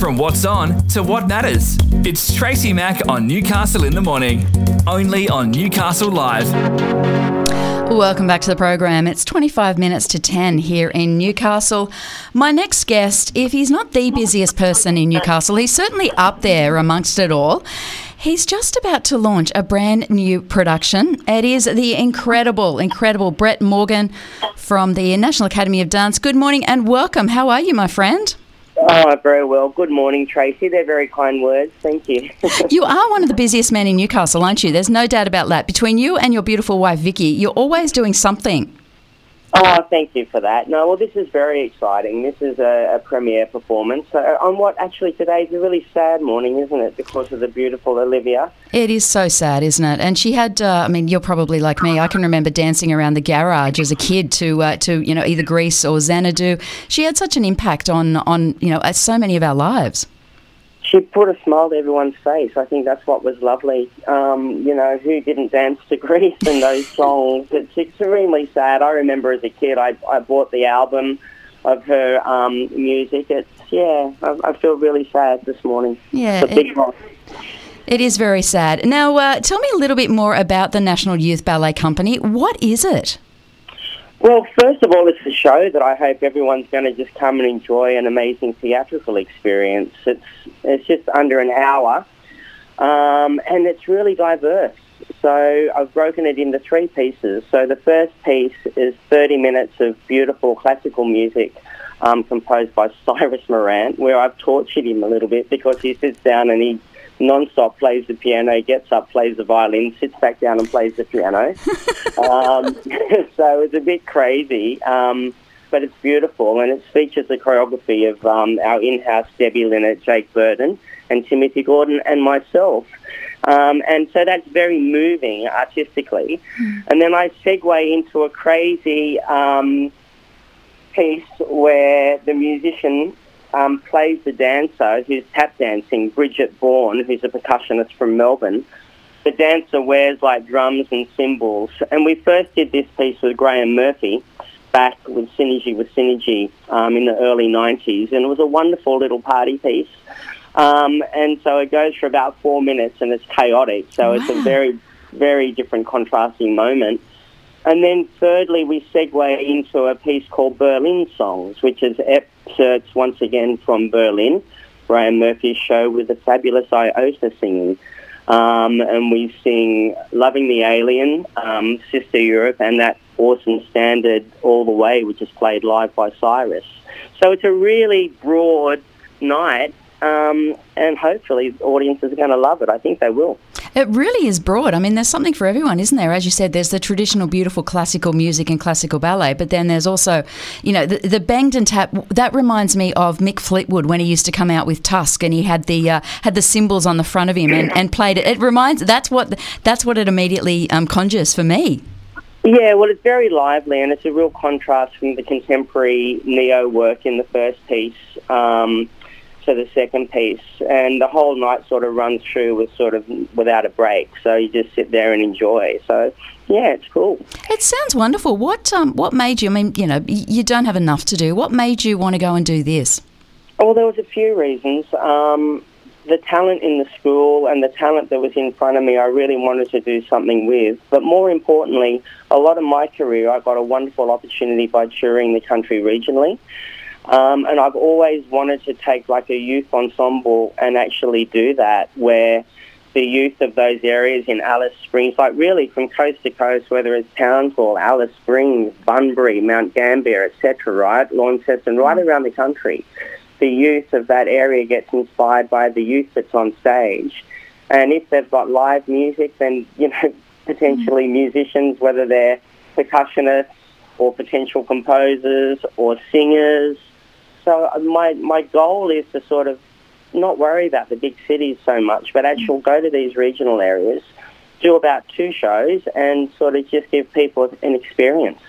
From what's on to what matters. It's Tracy Mack on Newcastle in the Morning. Only on Newcastle Live. Welcome back to the program. It's 25 minutes to 10 here in Newcastle. My next guest, if he's not the busiest person in Newcastle, he's certainly up there amongst it all. He's just about to launch a brand new production. It is the incredible, incredible Brett Morgan from the National Academy of Dance. Good morning and welcome. How are you, my friend? Oh, very well. Good morning, Tracy. They're very kind words. Thank you. you are one of the busiest men in Newcastle, aren't you? There's no doubt about that. Between you and your beautiful wife, Vicky, you're always doing something. Oh, thank you for that. No, well, this is very exciting. This is a, a premiere performance uh, on what actually today is a really sad morning, isn't it? Because of the beautiful Olivia. It is so sad, isn't it? And she had, uh, I mean, you're probably like me. I can remember dancing around the garage as a kid to, uh, to you know, either Grease or Xanadu. She had such an impact on, on you know, so many of our lives she put a smile to everyone's face. I think that's what was lovely. Um, you know, who didn't dance to Grease in those songs? It's extremely sad. I remember as a kid, I, I bought the album of her um, music. It's, yeah, I, I, feel really sad this morning. Yeah. It, it is very sad. Now, uh, tell me a little bit more about the National Youth Ballet Company. What is it? Well, first of all, it's a show that I hope everyone's going to just come and enjoy an amazing theatrical experience. It's it's just under an hour, um, and it's really diverse. So I've broken it into three pieces. So the first piece is 30 minutes of beautiful classical music um, composed by Cyrus Morant, where I've tortured him a little bit because he sits down and he non-stop plays the piano, gets up, plays the violin, sits back down and plays the piano. um, so it's a bit crazy, um, but it's beautiful and it features the choreography of um, our in-house Debbie Linnett, Jake Burton, and Timothy Gordon and myself. Um, and so that's very moving artistically. Mm. And then I segue into a crazy um, piece where the musician um, plays the dancer who's tap dancing, Bridget Bourne, who's a percussionist from Melbourne. The dancer wears like drums and cymbals. And we first did this piece with Graeme Murphy back with Synergy with Synergy um, in the early 90s. And it was a wonderful little party piece. Um, and so it goes for about four minutes and it's chaotic. So wow. it's a very, very different contrasting moment. And then thirdly, we segue into a piece called Berlin Songs, which is excerpts once again from Berlin, Graeme Murphy's show with the fabulous Iota singing. Um, and we sing Loving the Alien, um, Sister Europe, and that awesome standard All the Way, which is played live by Cyrus. So it's a really broad night, um, and hopefully audiences are going to love it. I think they will. It really is broad. I mean, there's something for everyone, isn't there? As you said, there's the traditional, beautiful classical music and classical ballet, but then there's also, you know, the, the banged and tap. That reminds me of Mick Fleetwood when he used to come out with Tusk and he had the uh, had the cymbals on the front of him and, and played it. It reminds that's what that's what it immediately um, conjures for me. Yeah, well, it's very lively, and it's a real contrast from the contemporary neo work in the first piece. Um, to the second piece, and the whole night sort of runs through with sort of without a break. So you just sit there and enjoy. So yeah, it's cool. It sounds wonderful. What um, what made you? I mean, you know, you don't have enough to do. What made you want to go and do this? Well, there was a few reasons. Um, the talent in the school and the talent that was in front of me, I really wanted to do something with. But more importantly, a lot of my career, I got a wonderful opportunity by touring the country regionally. Um, and I've always wanted to take like a youth ensemble and actually do that where the youth of those areas in Alice Springs, like really from coast to coast, whether it's Townsville, Alice Springs, Bunbury, Mount Gambier, etc., right, Launceston, right mm. around the country, the youth of that area gets inspired by the youth that's on stage. And if they've got live music, then, you know, potentially mm. musicians, whether they're percussionists or potential composers or singers, so uh, my my goal is to sort of not worry about the big cities so much, but actually go to these regional areas, do about two shows, and sort of just give people an experience.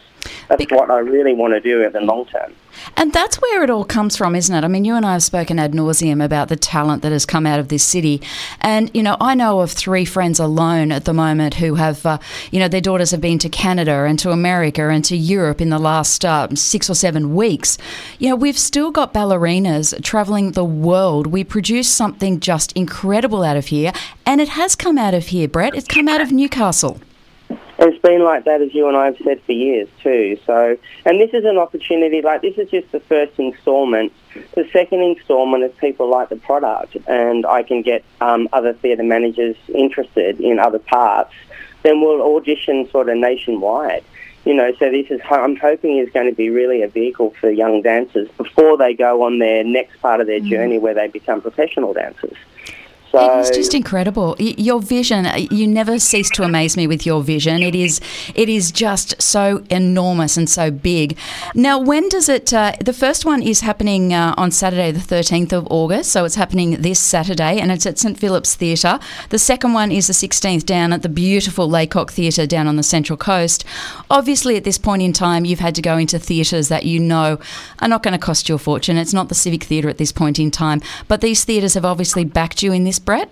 That's what I really want to do in the long term. And that's where it all comes from, isn't it? I mean, you and I have spoken ad nauseum about the talent that has come out of this city. And, you know, I know of three friends alone at the moment who have, uh, you know, their daughters have been to Canada and to America and to Europe in the last uh, six or seven weeks. You know, we've still got ballerinas traveling the world. We produce something just incredible out of here. And it has come out of here, Brett. It's come out of Newcastle. It's been like that, as you and I have said for years too. So, and this is an opportunity. Like this is just the first instalment. The second instalment is people like the product, and I can get um, other theatre managers interested in other parts. Then we'll audition sort of nationwide. You know, so this is I'm hoping is going to be really a vehicle for young dancers before they go on their next part of their mm. journey where they become professional dancers. So, it is just incredible. Your vision, uh, you never cease to amaze me with your vision. It is, it is just so enormous and so big. Now, when does it? Uh, the first one is happening uh, on Saturday, the thirteenth of August. So it's happening this Saturday, and it's at St Philip's Theatre. The second one is the sixteenth, down at the beautiful Laycock Theatre down on the Central Coast. Obviously, at this point in time, you've had to go into theatres that you know are not going to cost you a fortune. It's not the Civic Theatre at this point in time, but these theatres have obviously backed you in this Brett?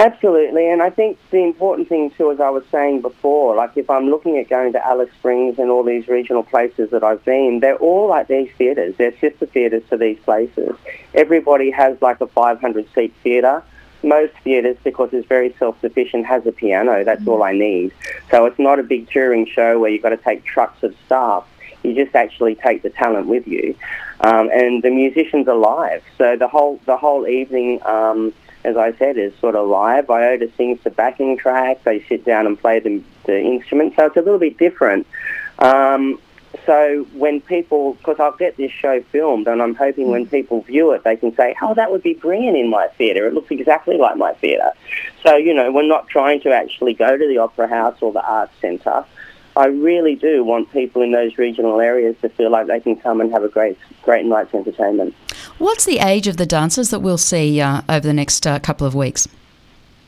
Absolutely, and I think the important thing too, as I was saying before, like if I'm looking at going to Alice Springs and all these regional places that I've been, they're all like these theatres. They're sister theatres to these places. Everybody has like a 500 seat theatre. Most theatres, because it's very self-sufficient, has a piano. That's mm-hmm. all I need. So it's not a big touring show where you've got to take trucks of staff. You just actually take the talent with you, um, and the musicians are live. So the whole the whole evening. Um, as I said, is sort of live. Iota sings the backing track. They sit down and play the, the instrument. So it's a little bit different. Um, so when people, because I'll get this show filmed, and I'm hoping when people view it, they can say, "Oh, that would be brilliant in my theatre. It looks exactly like my theatre." So you know, we're not trying to actually go to the Opera House or the Arts Centre. I really do want people in those regional areas to feel like they can come and have a great, great night's entertainment. What's the age of the dancers that we'll see uh, over the next uh, couple of weeks?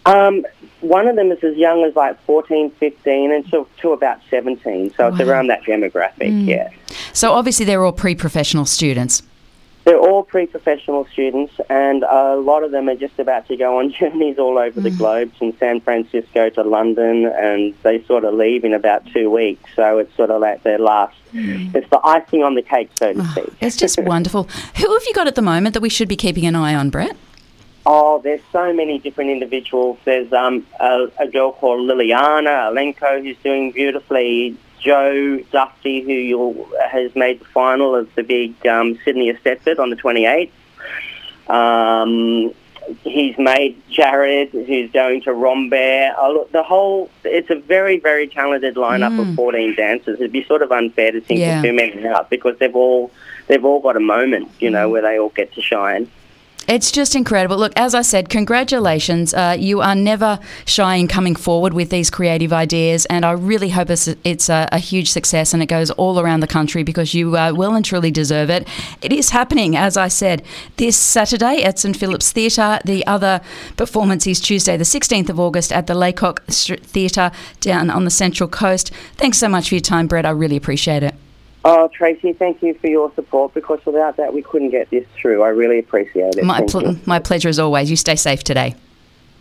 Um, one of them is as young as like 14, 15, and to, to about 17. So wow. it's around that demographic, mm. yeah. So obviously they're all pre professional students. Pre-professional students, and a lot of them are just about to go on journeys all over mm. the globe, from San Francisco to London, and they sort of leave in about two weeks. So it's sort of like their last. Mm. It's the icing on the cake, so to oh, speak. It's just wonderful. Who have you got at the moment that we should be keeping an eye on, Brett? Oh, there's so many different individuals. There's um, a, a girl called Liliana Alenko who's doing beautifully. Joe Dusty, who has made the final of the big um, Sydney Eisteddfod on the 28th. Um, he's made Jared, who's going to Rambert. Oh, the whole, it's a very, very talented lineup mm. of 14 dancers. It'd be sort of unfair to think yeah. too many out because they've all, they've all got a moment, you know, mm. where they all get to shine. It's just incredible. Look, as I said, congratulations. Uh, you are never shy in coming forward with these creative ideas, and I really hope it's, it's a, a, huge success and it goes all around the country because you uh, well and truly deserve it. It is happening, as I said, this Saturday at St Philip's Theatre. The other performance is Tuesday, the 16th of August at the Laycock Theatre down on the Central Coast. Thanks so much for your time, Brett. I really appreciate it. Oh, Tracy, thank you for your support because without that we couldn't get this through. I really appreciate it. My, pl- my pleasure as always. You stay safe today.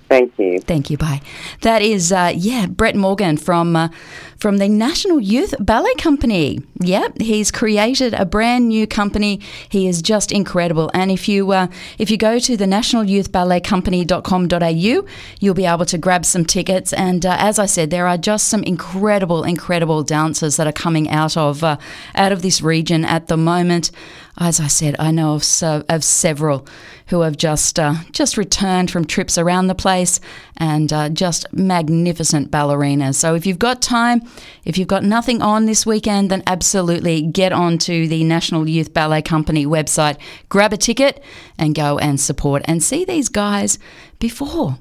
Thank you. Thank you. Bye. That is, uh, yeah, Brett Morgan from uh, from the National Youth Ballet Company. Yep, he's created a brand new company. He is just incredible. And if you uh, if you go to the National Youth Ballet nationalyouthballetcompany.com.au, you'll be able to grab some tickets. And uh, as I said, there are just some incredible, incredible dancers that are coming out of uh, out of this region at the moment as I said, I know of, so, of several who have just uh, just returned from trips around the place and uh, just magnificent ballerinas. So if you've got time, if you've got nothing on this weekend, then absolutely get onto the National Youth Ballet Company website, grab a ticket, and go and support and see these guys before.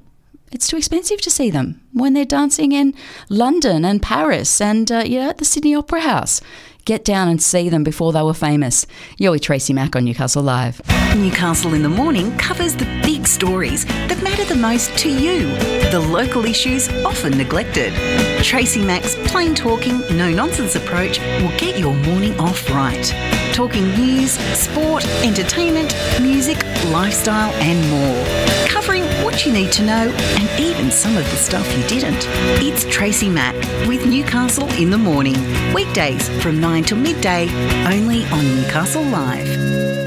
It's too expensive to see them when they're dancing in London and Paris and uh, yeah, at the Sydney Opera House get down and see them before they were famous. You're with Tracy Mack on Newcastle Live. Newcastle in the Morning covers the big stories that matter the most to you, the local issues often neglected. Tracy Mack's plain talking, no nonsense approach will get your morning off right. Talking news, sport, entertainment, music, lifestyle, and more. Covering what you need to know and even some of the stuff you didn't. It's Tracy Mack with Newcastle in the Morning. Weekdays from 9 till midday, only on Newcastle Live.